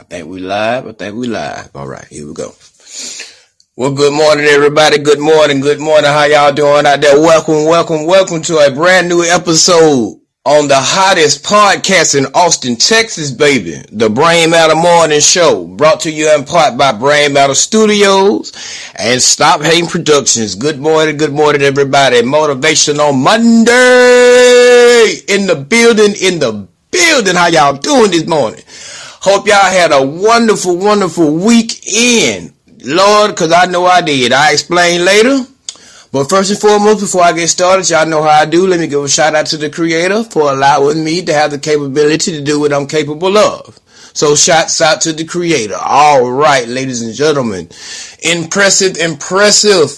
I think we live. I think we live. All right, here we go. Well, good morning, everybody. Good morning. Good morning. How y'all doing out there? Welcome, welcome, welcome to a brand new episode on the hottest podcast in Austin, Texas, baby. The Brain Matter Morning Show, brought to you in part by Brain Matter Studios and Stop Hating Productions. Good morning, good morning, everybody. Motivation on Monday in the building, in the building. How y'all doing this morning? Hope y'all had a wonderful, wonderful weekend. Lord, cause I know I did. I explain later. But first and foremost, before I get started, y'all know how I do. Let me give a shout out to the creator for allowing me to have the capability to do what I'm capable of. So shouts out to the creator. All right, ladies and gentlemen. Impressive, impressive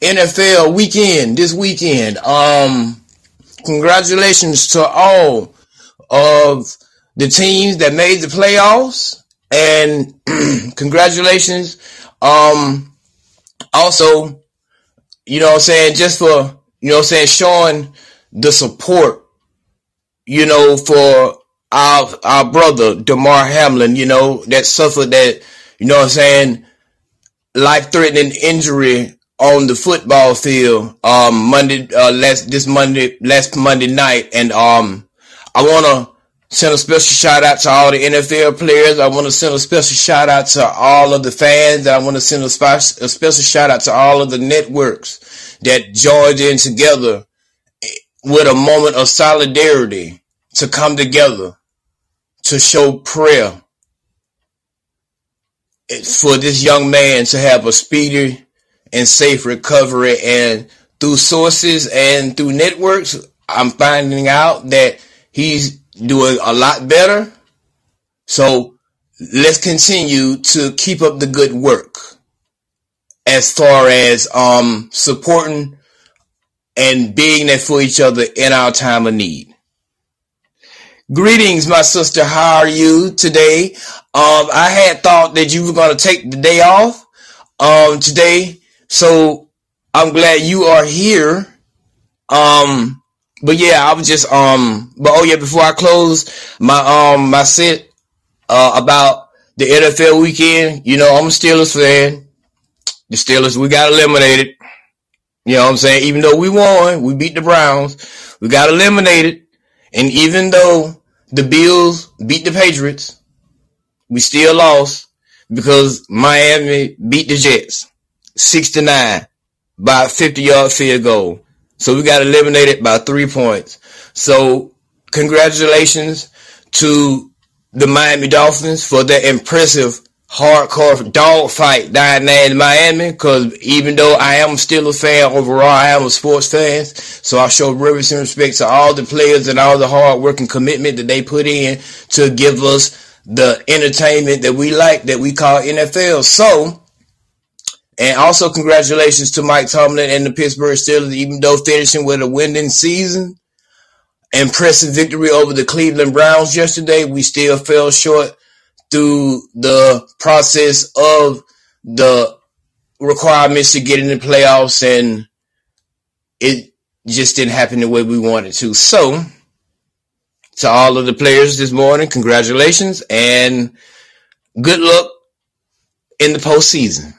NFL weekend this weekend. Um, congratulations to all of the teams that made the playoffs and congratulations. Um, also, you know what I'm saying? Just for, you know what I'm saying? Showing the support, you know, for our, our brother, Damar Hamlin, you know, that suffered that, you know what I'm saying? Life threatening injury on the football field, um, Monday, uh, last, this Monday, last Monday night. And, um, I want to, Send a special shout out to all the NFL players. I want to send a special shout out to all of the fans. I want to send a, special, a special shout out to all of the networks that joined in together eh, with a moment of solidarity to come together to show prayer eh, for this young man to have a speedy and safe recovery. And through sources and through networks, I'm finding out that he's doing a lot better. So let's continue to keep up the good work as far as um supporting and being there for each other in our time of need. Greetings, my sister. How are you today? Um, I had thought that you were going to take the day off, um, today. So I'm glad you are here. Um, but yeah, I was just, um, but oh yeah, before I close my, um, my set, uh, about the NFL weekend, you know, I'm a Steelers fan. The Steelers, we got eliminated. You know what I'm saying? Even though we won, we beat the Browns, we got eliminated. And even though the Bills beat the Patriots. We still lost because Miami beat the Jets 69 by a 50 yard field goal. So we got eliminated by three points. So congratulations to the Miami Dolphins for their impressive hardcore dog fight down there in Miami. Cause even though I am still a fan overall, I am a sports fan. So I show reverence and respect to all the players and all the hard work and commitment that they put in to give us the entertainment that we like that we call NFL. So, and also congratulations to Mike Tomlin and the Pittsburgh Steelers, even though finishing with a winning season. Impressive victory over the Cleveland Browns yesterday. We still fell short through the process of the requirements to get in the playoffs and it just didn't happen the way we wanted to. So to all of the players this morning, congratulations and good luck in the postseason.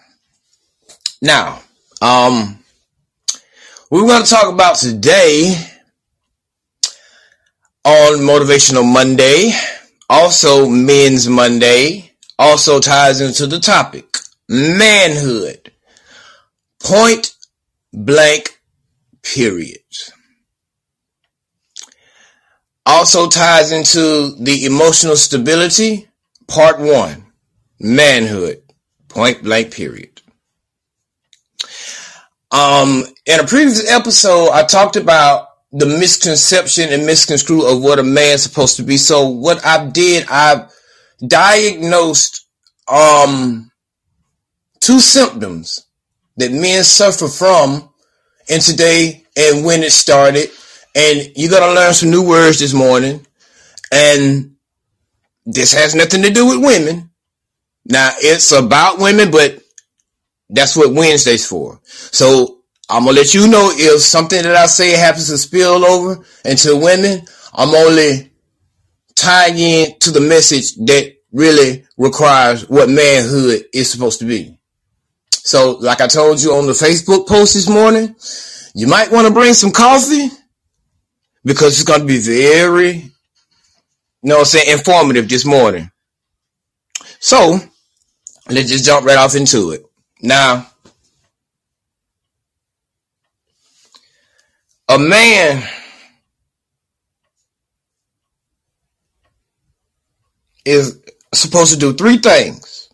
Now, um, we're going to talk about today on Motivational Monday also, Men's Monday also ties into the topic manhood. Point blank, period. Also ties into the emotional stability, part one, manhood, point blank, period. Um, in a previous episode, I talked about the misconception and misconstrue of what a man's supposed to be. So what I did, I diagnosed um two symptoms that men suffer from in today and when it started. And you gotta learn some new words this morning. And this has nothing to do with women. Now it's about women, but that's what Wednesday's for. So I'm gonna let you know if something that I say happens to spill over into women, I'm only tying in to the message that really requires what manhood is supposed to be. So, like I told you on the Facebook post this morning, you might want to bring some coffee because it's going to be very, you know I'm saying, informative this morning. So, let's just jump right off into it. Now, A man is supposed to do three things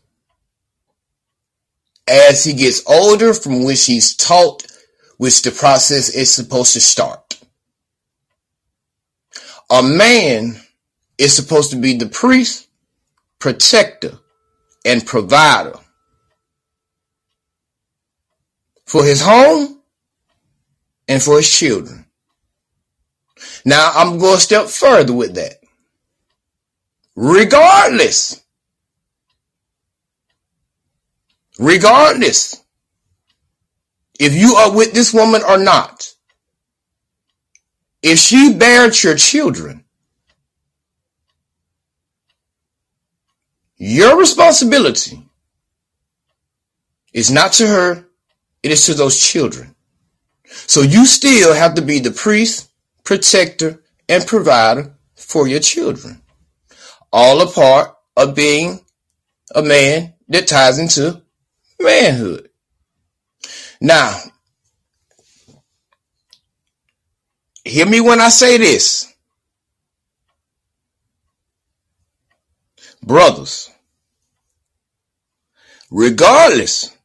as he gets older from which he's taught which the process is supposed to start. A man is supposed to be the priest, protector, and provider for his home and for his children. Now I'm going a step further with that. Regardless, regardless if you are with this woman or not, if she bears your children, your responsibility is not to her, it is to those children. So you still have to be the priest, protector, and provider for your children. All a part of being a man that ties into manhood. Now, hear me when I say this. Brothers, regardless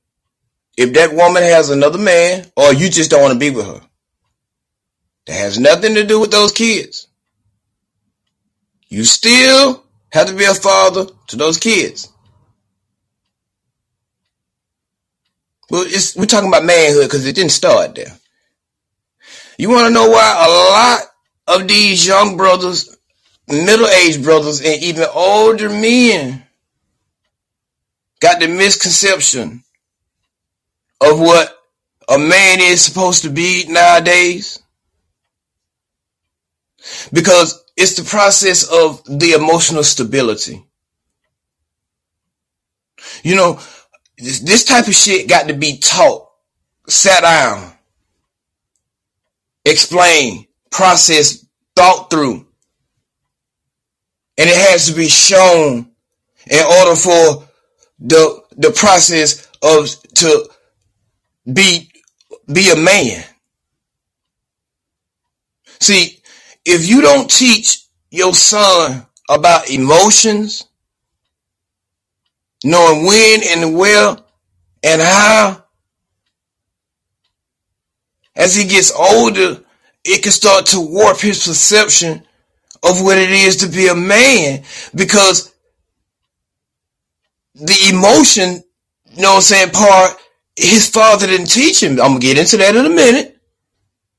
if that woman has another man or you just don't want to be with her. That has nothing to do with those kids. You still have to be a father to those kids. Well, we're talking about manhood because it didn't start there. You want to know why a lot of these young brothers, middle-aged brothers, and even older men got the misconception of what a man is supposed to be nowadays? Because it's the process of the emotional stability. You know, this, this type of shit got to be taught, sat down, explained, processed, thought through. And it has to be shown in order for the the process of to be be a man. See, if you don't teach your son about emotions, knowing when and where and how, as he gets older, it can start to warp his perception of what it is to be a man because the emotion, you know what I'm saying, part, his father didn't teach him. I'm to get into that in a minute.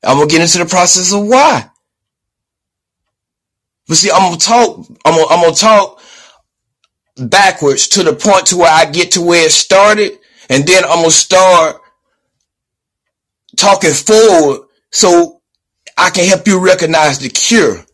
I'm to get into the process of why. But see, I'm to talk, I'm going, I'm to talk backwards to the point to where I get to where it started. And then I'm to start talking forward so I can help you recognize the cure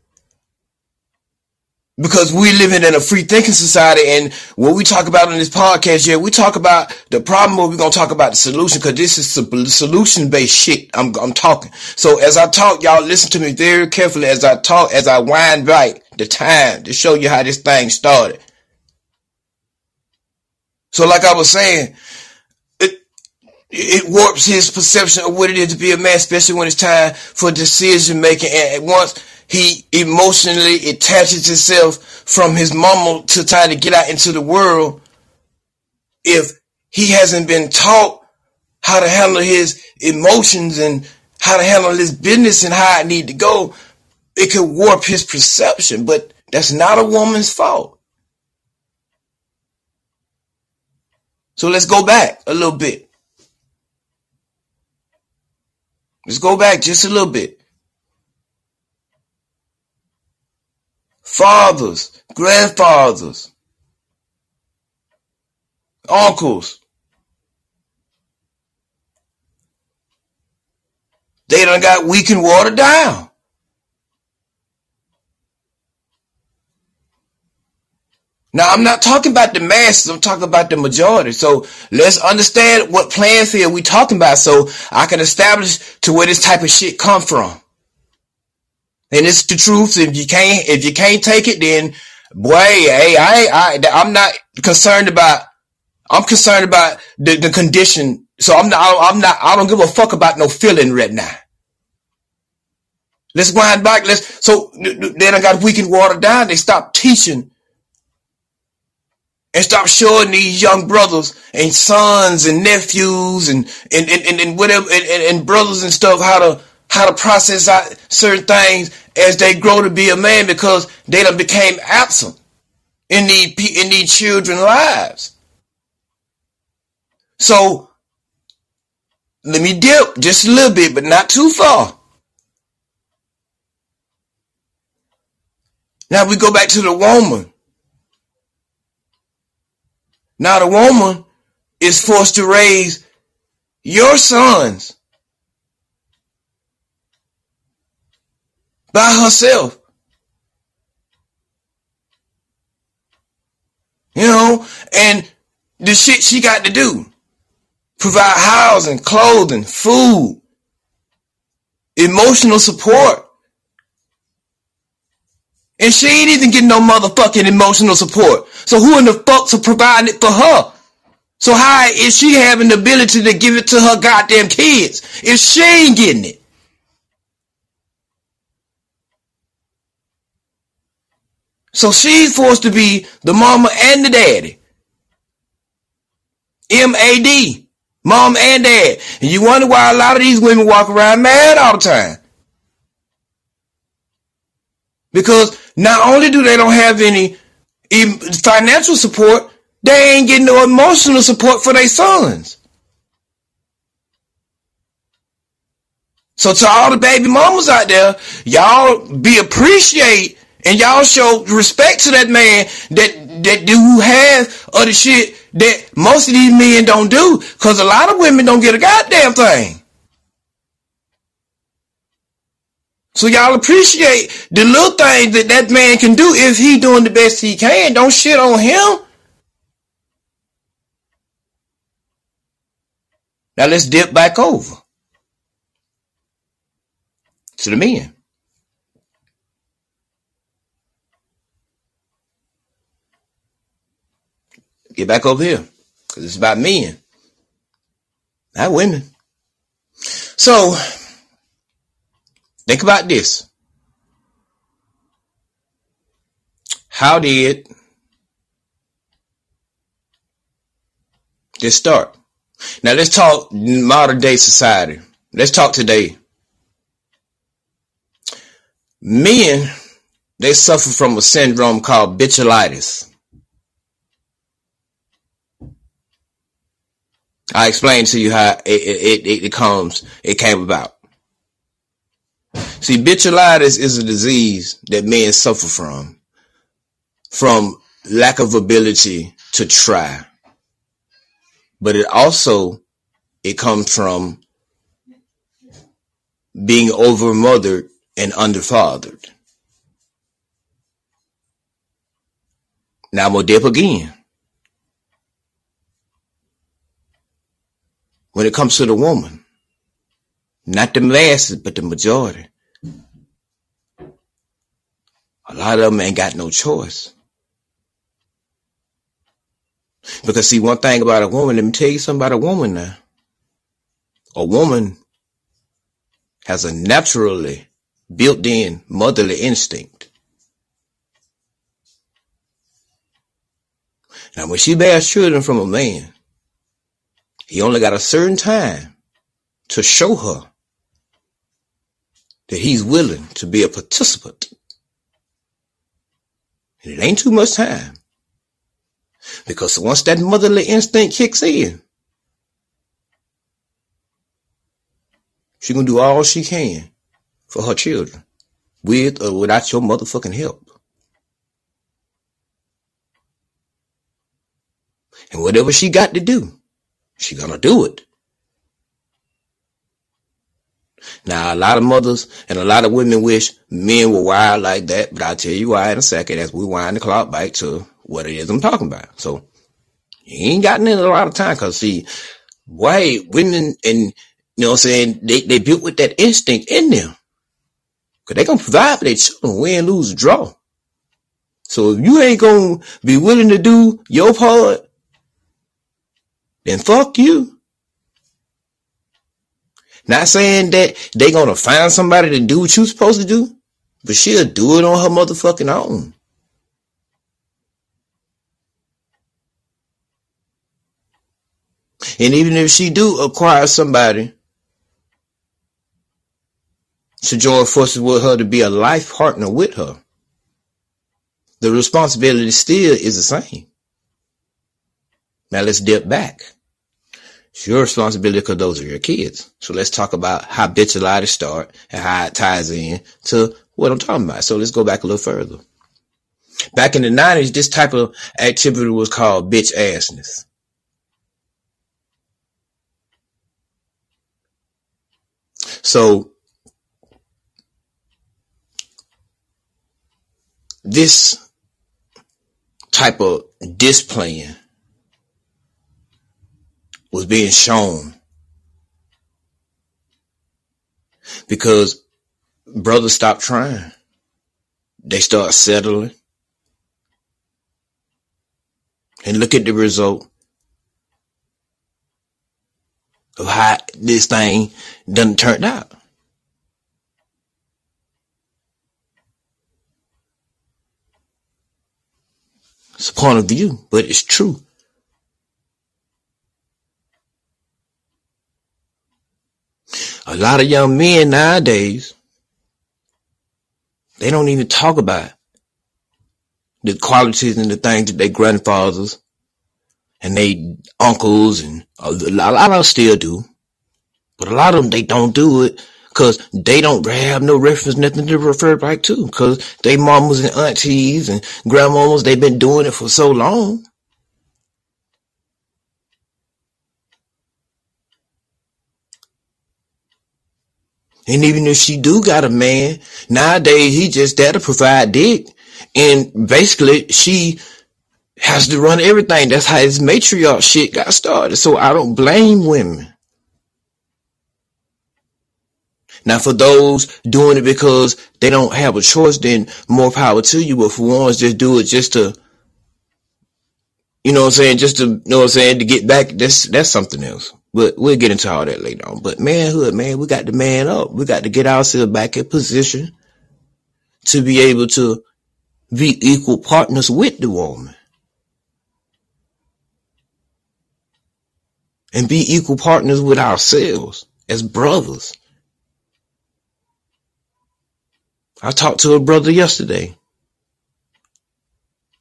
because we're living in a free thinking society and what we talk about in this podcast yeah we talk about the problem but we're going to talk about the solution because this is solution based shit. I'm, I'm talking. So as i talk y'all listen to me very carefully as i talk as i wind back the time to show you how this thing started. So like i was saying it it warps his perception of what it is to be a man especially when it's time for decision making and once he emotionally attaches himself from his mama to try to get out into the world if he hasn't been taught how to handle his emotions and how to handle his business and how it need to go, it could warp his perception, but that's not a woman's fault. So let's go back a little bit. Let's go back just a little bit. Fathers, grandfathers, uncles. They done got weak and watered down. Now, I'm not talking about the masses. I'm talking about the majority. So let's understand what playing field we talking about so I can establish to where this type of shit come from. And it's the truth. If you can't, if you can't take it, then boy, hey, I, I, I'm not concerned about, I'm concerned about the, the condition. So I'm not, I'm not, I don't give a fuck about no feeling right now. Let's wind back. Let's, so then I got weak and watered down. They stopped teaching and stop showing these young brothers and sons and nephews and, and, and, and, whatever, and, and brothers and stuff how to, how to process out certain things as they grow to be a man because they done became absent in the in these children's lives. So let me dip just a little bit, but not too far. Now we go back to the woman. Now the woman is forced to raise your sons by herself. You know, and the shit she got to do. Provide housing, clothing, food, emotional support. And she ain't even getting no motherfucking emotional support. So who in the fuck's providing it for her? So how is she having the ability to give it to her goddamn kids if she ain't getting it? So she's forced to be the mama and the daddy. M-A-D. Mom and dad. And you wonder why a lot of these women walk around mad all the time. Because not only do they don't have any financial support, they ain't getting no emotional support for their sons. So to all the baby mamas out there, y'all be appreciate and y'all show respect to that man that that do have other shit that most of these men don't do. Cause a lot of women don't get a goddamn thing. So y'all appreciate the little things that that man can do if he doing the best he can. Don't shit on him. Now let's dip back over to the men. Get back over here because it's about men, not women. So think about this. How did this start? Now let's talk modern day society. Let's talk today. Men, they suffer from a syndrome called bitchulitis. I explained to you how it, it, it, comes, it came about. See, bitchulitis is a disease that men suffer from, from lack of ability to try. But it also, it comes from being overmothered and underfathered. Now I'm gonna dip again. When it comes to the woman, not the masses, but the majority. A lot of them ain't got no choice. Because see, one thing about a woman, let me tell you something about a woman now. A woman has a naturally built in motherly instinct. Now, when she bears children from a man, he only got a certain time to show her that he's willing to be a participant. And it ain't too much time. Because once that motherly instinct kicks in, she gonna do all she can for her children, with or without your motherfucking help. And whatever she got to do, she gonna do it. Now, a lot of mothers and a lot of women wish men were wired like that, but I'll tell you why in a second as we wind the clock back to what it is I'm talking about. So, you ain't gotten in a lot of time because see, why women and, you know what I'm saying, they, they built with that instinct in them. Cause they gonna provide for their children, win, lose, draw. So if you ain't gonna be willing to do your part, then fuck you. Not saying that they gonna find somebody to do what you supposed to do, but she'll do it on her motherfucking own. And even if she do acquire somebody to join forces with her to be a life partner with her. The responsibility still is the same. Now let's dip back. It's your responsibility because those are your kids. So let's talk about how bitchulitis start and how it ties in to what I'm talking about. So let's go back a little further. Back in the nineties, this type of activity was called bitch assness. So this type of displaying was being shown because brothers stopped trying. They start settling. And look at the result of how this thing done turned out. It's a point of view, but it's true. A lot of young men nowadays, they don't even talk about the qualities and the things that their grandfathers and they uncles and a lot of them still do. But a lot of them, they don't do it because they don't have no reference, nothing to refer back to because they mamas and aunties and grandmamas, they've been doing it for so long. And even if she do got a man, nowadays he just there to provide dick. And basically she has to run everything. That's how his matriarch shit got started. So I don't blame women. Now for those doing it because they don't have a choice, then more power to you. But for ones just do it just to, you know what I'm saying? Just to, you know what I'm saying? To get back, that's, that's something else. But we'll get into all that later on. But manhood, man, we got to man up. We got to get ourselves back in position to be able to be equal partners with the woman. And be equal partners with ourselves as brothers. I talked to a brother yesterday.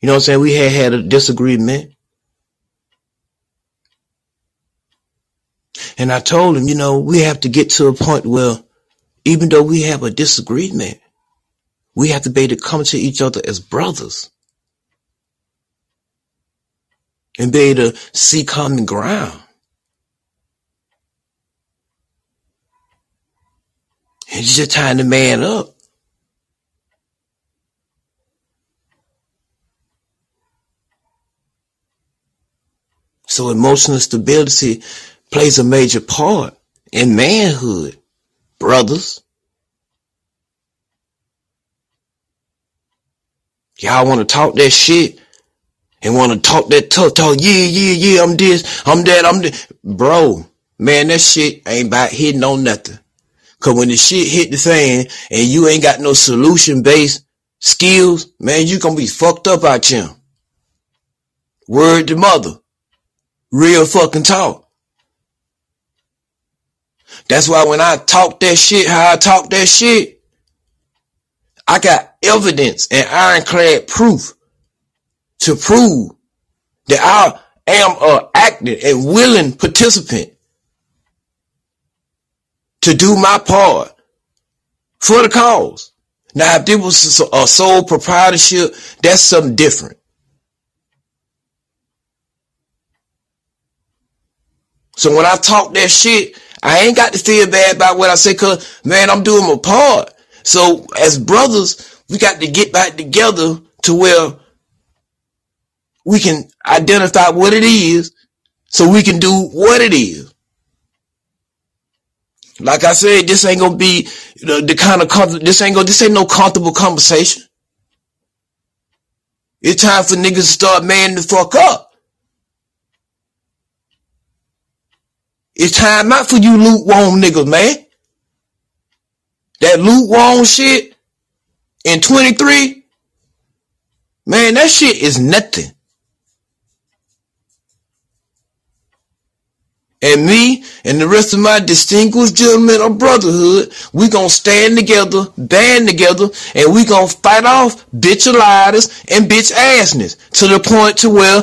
You know what I'm saying? We had had a disagreement. And I told him, you know, we have to get to a point where even though we have a disagreement, we have to be able to come to each other as brothers and be able to see common ground. It's just time to man up. So emotional stability plays a major part in manhood, brothers. Y'all want to talk that shit and want to talk that tough talk. Yeah, yeah, yeah, I'm this, I'm that, I'm this. Bro, man, that shit ain't about hitting on nothing. Cause when the shit hit the fan and you ain't got no solution based skills, man, you gonna be fucked up out here. Word to mother. Real fucking talk. That's why when I talk that shit, how I talk that shit, I got evidence and ironclad proof to prove that I am a active and willing participant to do my part for the cause. Now, if there was a sole proprietorship, that's something different. So when I talk that shit, I ain't got to feel bad about what I say cause man, I'm doing my part. So as brothers, we got to get back together to where we can identify what it is so we can do what it is. Like I said, this ain't gonna be the, the kind of this ain't gonna this ain't no comfortable conversation. It's time for niggas to start manning the fuck up. It's time out for you lukewarm niggas, man. That lukewarm shit in 23, man, that shit is nothing. And me and the rest of my distinguished gentlemen of brotherhood, we gonna stand together, band together, and we gonna fight off bitch aligners and bitch assness to the point to where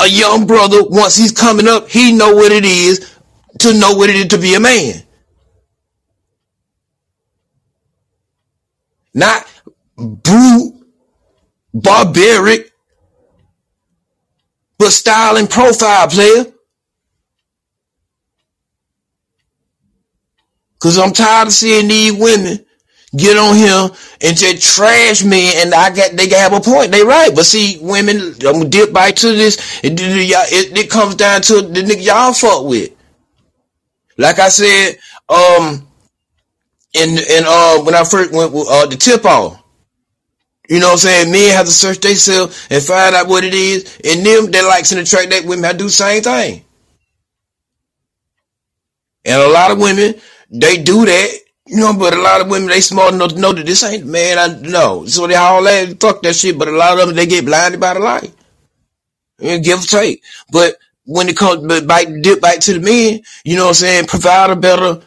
a young brother, once he's coming up, he know what it is to know what it is to be a man. Not brute, barbaric, but style and profile player. Cause I'm tired of seeing these women get on here and just trash me and I got they have a point. They right. But see, women, I'm gonna dip back to this. It, it, it comes down to the nigga y'all fuck with. Like I said, um, and and uh when I first went with uh the tip off. You know what I'm saying? Men have to search themselves and find out what it is. And them that likes and attract that women, I do the same thing. And a lot of women, they do that you know, but a lot of women they smart enough to know that this ain't man. I know, so they all that fuck that shit. But a lot of them they get blinded by the light. And give or take. But when it comes, but bite dip back to the men, you know what I'm saying? Provide a better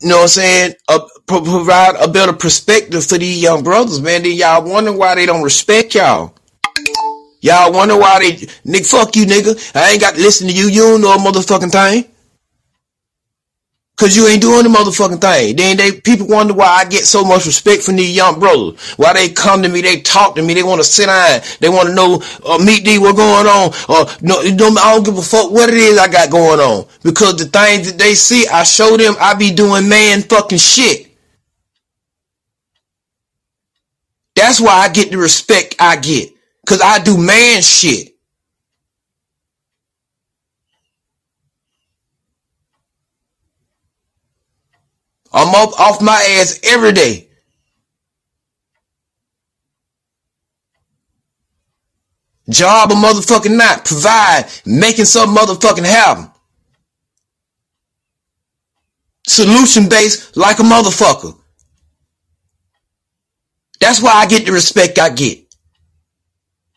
you know what I'm saying, uh, pro- provide a better perspective for these young brothers, man. Then y'all wonder why they don't respect y'all. Y'all wonder why they, nigga, fuck you, nigga. I ain't got to listen to you. You don't know a motherfucking thing. Cause you ain't doing the motherfucking thing. Then they people wonder why I get so much respect from these young brothers. Why they come to me, they talk to me, they want to sit down, they want to know, uh, meet D, what going on, or no, no, I don't give a fuck what it is I got going on. Because the things that they see, I show them I be doing man fucking shit. That's why I get the respect I get. Cause I do man shit. I'm up off my ass every day. Job a motherfucking not. Provide. Making some motherfucking happen. Solution based like a motherfucker. That's why I get the respect I get.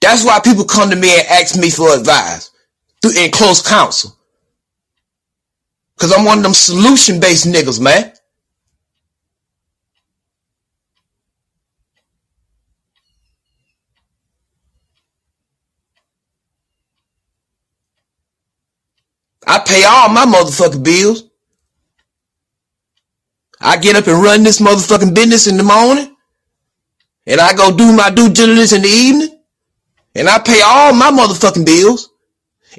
That's why people come to me and ask me for advice through in close counsel. Cause I'm one of them solution based niggas, man. I pay all my motherfucking bills. I get up and run this motherfucking business in the morning. And I go do my due diligence in the evening. And I pay all my motherfucking bills.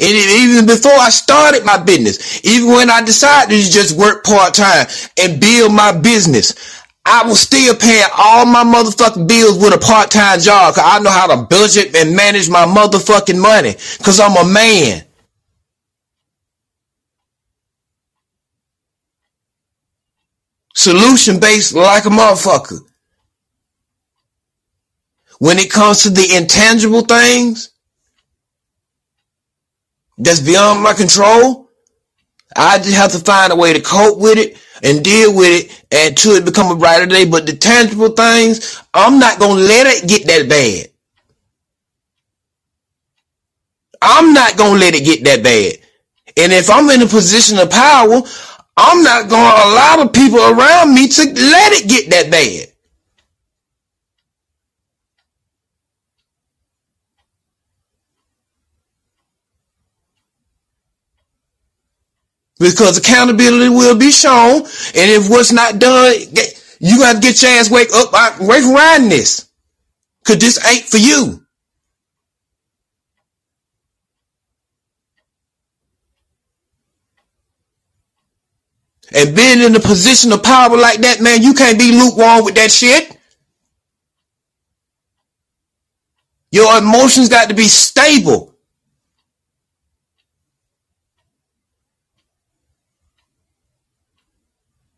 And even before I started my business, even when I decided to just work part time and build my business, I was still paying all my motherfucking bills with a part time job because I know how to budget and manage my motherfucking money because I'm a man. Solution based like a motherfucker. When it comes to the intangible things that's beyond my control, I just have to find a way to cope with it and deal with it until it become a brighter day. But the tangible things, I'm not gonna let it get that bad. I'm not gonna let it get that bad. And if I'm in a position of power, I'm not going to allow the people around me to let it get that bad. Because accountability will be shown, and if what's not done, you got to get your ass wake up, uh, wake around this. Cause this ain't for you. And being in a position of power like that, man, you can't be lukewarm with that shit. Your emotions got to be stable.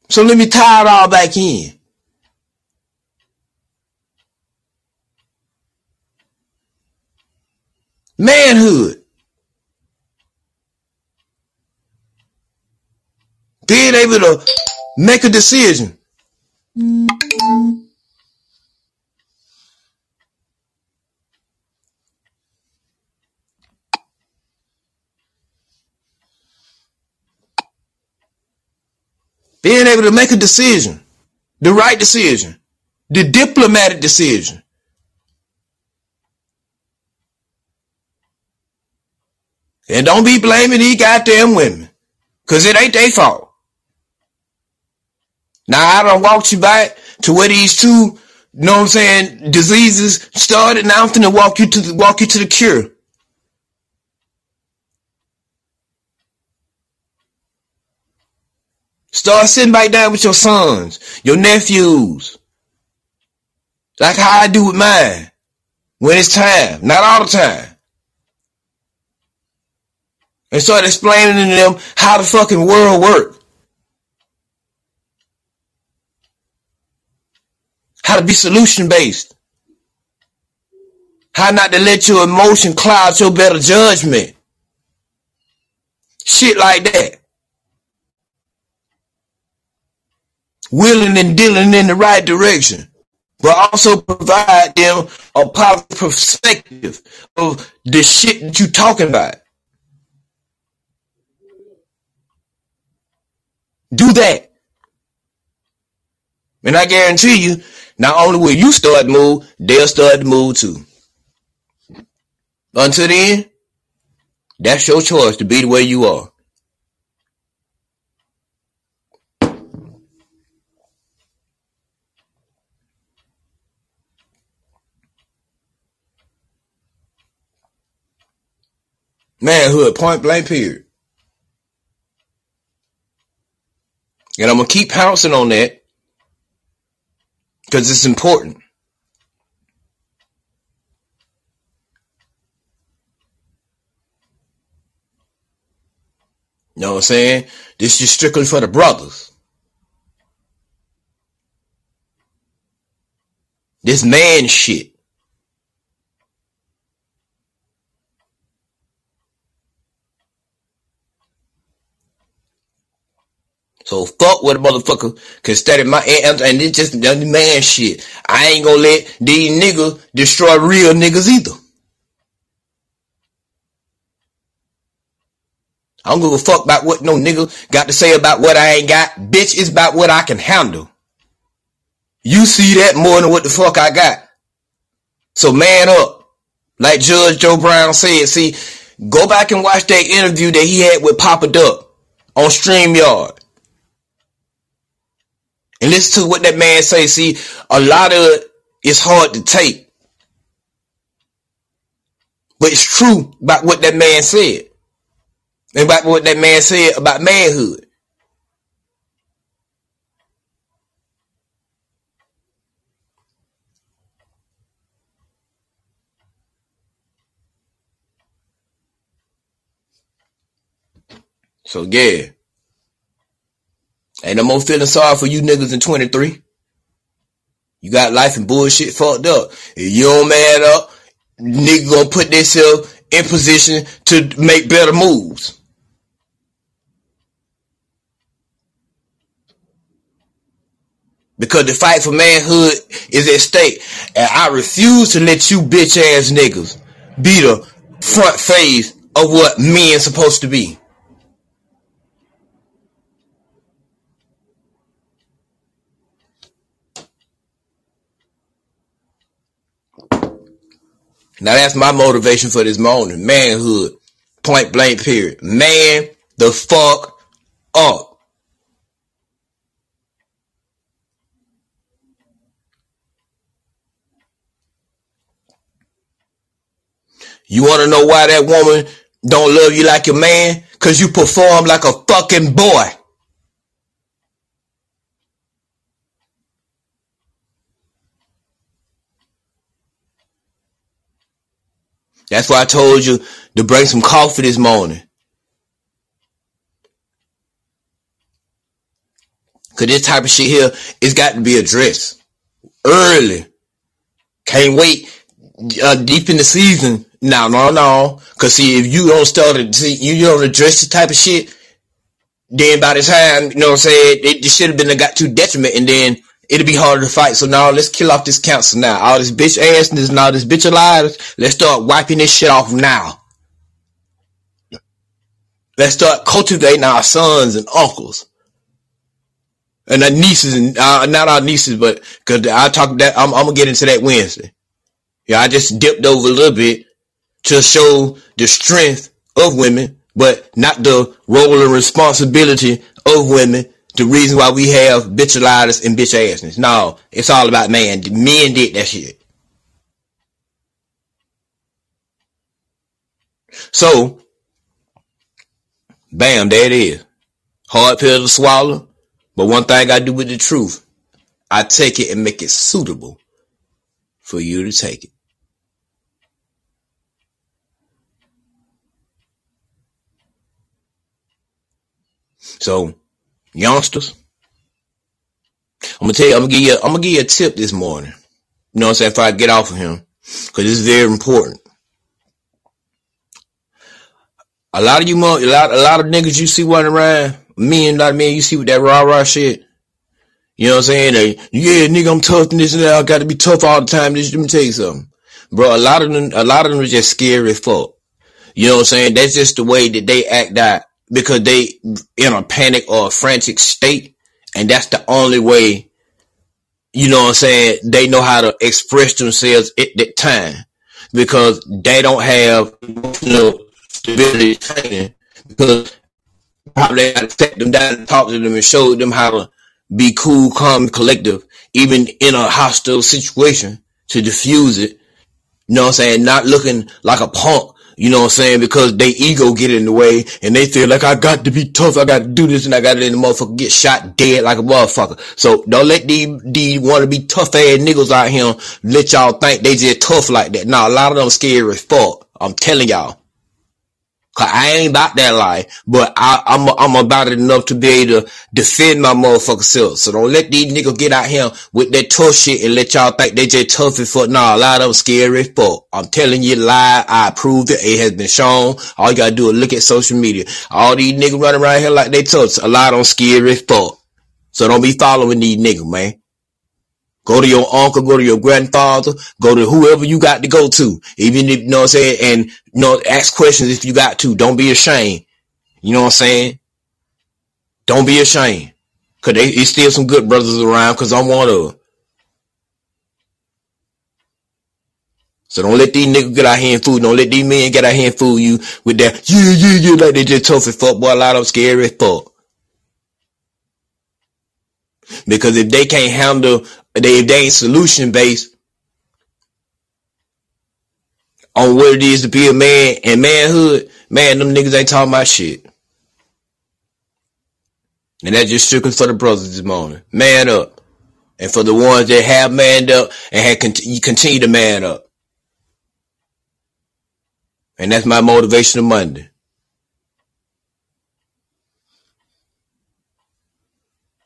So let me tie it all back in. Manhood. Being able to make a decision. Being able to make a decision, the right decision, the diplomatic decision. And don't be blaming these goddamn women. Cause it ain't their fault. Now I don't walk you back to where these two, you know what I'm saying, diseases started. Now I'm finna walk you to the, walk you to the cure. Start sitting back down with your sons, your nephews. Like how I do with mine. When it's time. Not all the time. And start explaining to them how the fucking world works. How to be solution based. How not to let your emotion cloud your better judgment. Shit like that. Willing and dealing in the right direction. But also provide them a positive perspective of the shit that you're talking about. Do that. And I guarantee you, not only will you start to move, they'll start to move too. Until then, that's your choice to be the way you are. Manhood, point blank, period. And I'm to keep pouncing on that because it's important. You know what I'm saying? This is strictly for the brothers. This man shit. So fuck what a motherfucker can study my and, it's just man shit. I ain't gonna let these niggas destroy real niggas either. I don't give a fuck about what no nigga got to say about what I ain't got. Bitch, it's about what I can handle. You see that more than what the fuck I got. So man up. Like Judge Joe Brown said, see, go back and watch that interview that he had with Papa Duck on StreamYard. And listen to what that man say. See, a lot of it is hard to take. But it's true about what that man said. And about what that man said about manhood. So yeah. Ain't no more feeling sorry for you niggas in 23. You got life and bullshit fucked up. If you don't man up, nigga gonna put themselves in position to make better moves. Because the fight for manhood is at stake. And I refuse to let you bitch ass niggas be the front face of what men supposed to be. Now that's my motivation for this morning. Manhood. Point blank period. Man the fuck up. You want to know why that woman don't love you like your man? Cause you perform like a fucking boy. That's why I told you to bring some coffee this morning. Cause this type of shit here, it's got to be addressed early. Can't wait uh, deep in the season. No, no, no. Cause see, if you don't start to see, you don't address this type of shit, then by the time, you know what I'm saying, it, it should have been a got too detriment and then it'll be harder to fight. So now let's kill off this council now. All this bitch assness and all this bitch alive. Let's start wiping this shit off now. Let's start cultivating our sons and uncles. And our nieces and uh, not our nieces, but cause I talk that I'm, I'm gonna get into that Wednesday. Yeah, I just dipped over a little bit to show the strength of women, but not the role and responsibility of women. The reason why we have bitchalitis and bitch assness. No, it's all about man. Men did that shit. So, bam, there it is. Hard pill to swallow. But one thing I do with the truth, I take it and make it suitable for you to take it. So, youngsters, I'm gonna tell you, I'm gonna give you, I'm gonna give you a tip this morning. You know what I'm saying? If I get off of him, cause it's very important. A lot of you, a lot, a lot of niggas you see running around, me and a lot of men you see with that rah rah shit. You know what I'm saying? Yeah, nigga, I'm tough and this and that. I got to be tough all the time. Let me tell you something, bro. A lot of them, a lot of them are just scary as fuck. You know what I'm saying? That's just the way that they act out because they in a panic or a frantic state, and that's the only way you know what I'm saying, they know how to express themselves at that time because they don't have know stability training because probably had to take them down and talk to them and show them how to be cool, calm, collective, even in a hostile situation to diffuse it. You know what I'm saying? Not looking like a punk you know what I'm saying? Because they ego get in the way and they feel like I got to be tough. I got to do this and I got to let the motherfucker get shot dead like a motherfucker. So don't let these, these want to be tough ass niggas out here let y'all think they just tough like that. Now a lot of them scary as fuck. I'm telling y'all. Cause I ain't about that life, but I, am I'm, I'm about it enough to be able to defend my motherfucking self. So don't let these niggas get out here with that tough shit and let y'all think they just tough as fuck. Nah, a lot of them scary as fuck. I'm telling you lie. I proved it. It has been shown. All you gotta do is look at social media. All these niggas running around here like they tough. A lot of them scary as fuck. So don't be following these niggas, man. Go to your uncle, go to your grandfather, go to whoever you got to go to. Even if, you know what I'm saying, and, you know, ask questions if you got to. Don't be ashamed. You know what I'm saying? Don't be ashamed. Cause they, there's still some good brothers around cause I'm one of them. So don't let these niggas get out here and fool. Don't let these men get out here and fool you with that, yeah, yeah, yeah, like they just tough as fuck, boy. A lot of scary as fuck. Because if they can't handle they if they ain't solution based on what it is to be a man and manhood, man, them niggas ain't talking about shit. And that's just strictly for the brothers this morning. Man up. And for the ones that have manned up and had cont- continue to man up. And that's my motivation of Monday.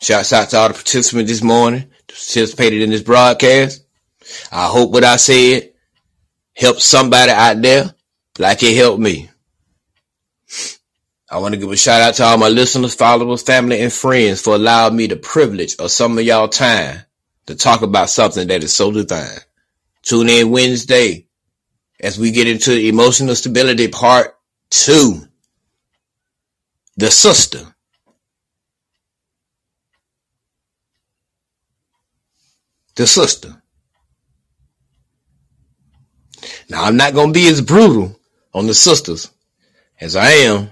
Shouts out to all the participants this morning participated in this broadcast. I hope what I said helped somebody out there like it helped me. I want to give a shout out to all my listeners, followers, family, and friends for allowing me the privilege of some of y'all time to talk about something that is so divine. Tune in Wednesday as we get into emotional stability part two. The sister. The sister. Now I'm not gonna be as brutal on the sisters as I am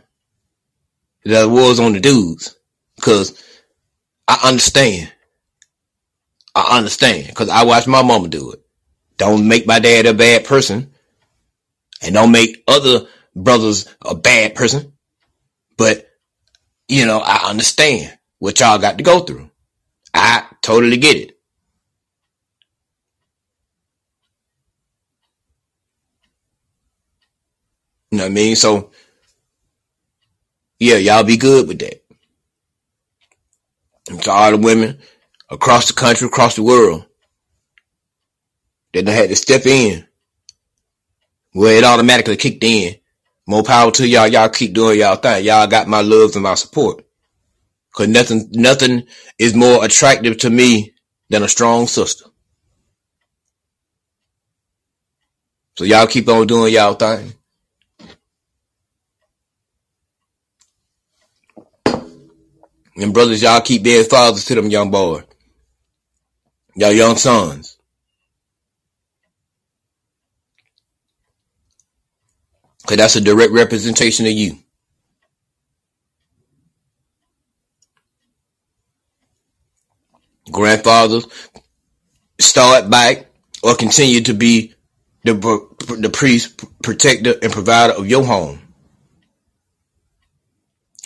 that I was on the dudes, because I understand. I understand, because I watched my mama do it. Don't make my dad a bad person, and don't make other brothers a bad person. But you know, I understand what y'all got to go through. I totally get it. You know what I mean? So, yeah, y'all be good with that. And to all the women across the country, across the world, that they had to step in. Well, it automatically kicked in. More power to y'all. Y'all keep doing y'all thing. Y'all got my love and my support. Cause nothing, nothing is more attractive to me than a strong sister. So y'all keep on doing y'all thing. And brothers, y'all keep being fathers to them young boys. Y'all young sons. Cause that's a direct representation of you. Grandfathers, start back or continue to be the, the priest, protector, and provider of your home.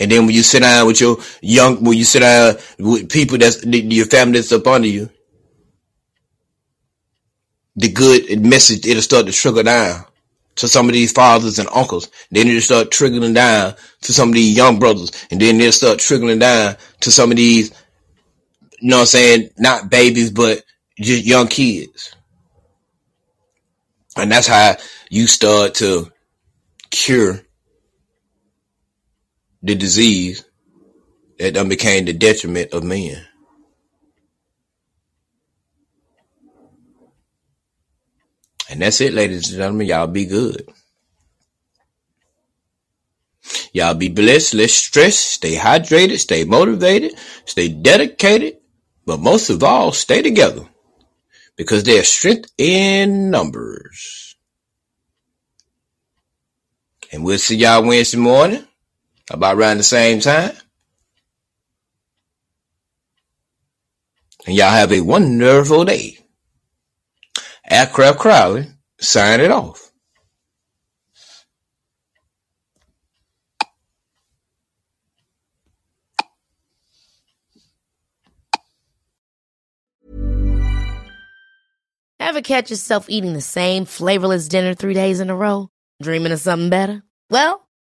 And then when you sit down with your young, when you sit down with people that's your family that's up under you, the good message it'll start to trickle down to some of these fathers and uncles. Then it'll start trickling down to some of these young brothers, and then they'll start trickling down to some of these, you know what I'm saying, not babies, but just young kids. And that's how you start to cure the disease that done became the detriment of men. And that's it, ladies and gentlemen. Y'all be good. Y'all be blessed, less stressed, stay hydrated, stay motivated, stay dedicated, but most of all, stay together. because there's strength in numbers. And we'll see y'all Wednesday morning about around the same time. And y'all have a wonderful day. Aircraft Crowley, sign it off. Ever catch yourself eating the same flavorless dinner three days in a row? Dreaming of something better? Well,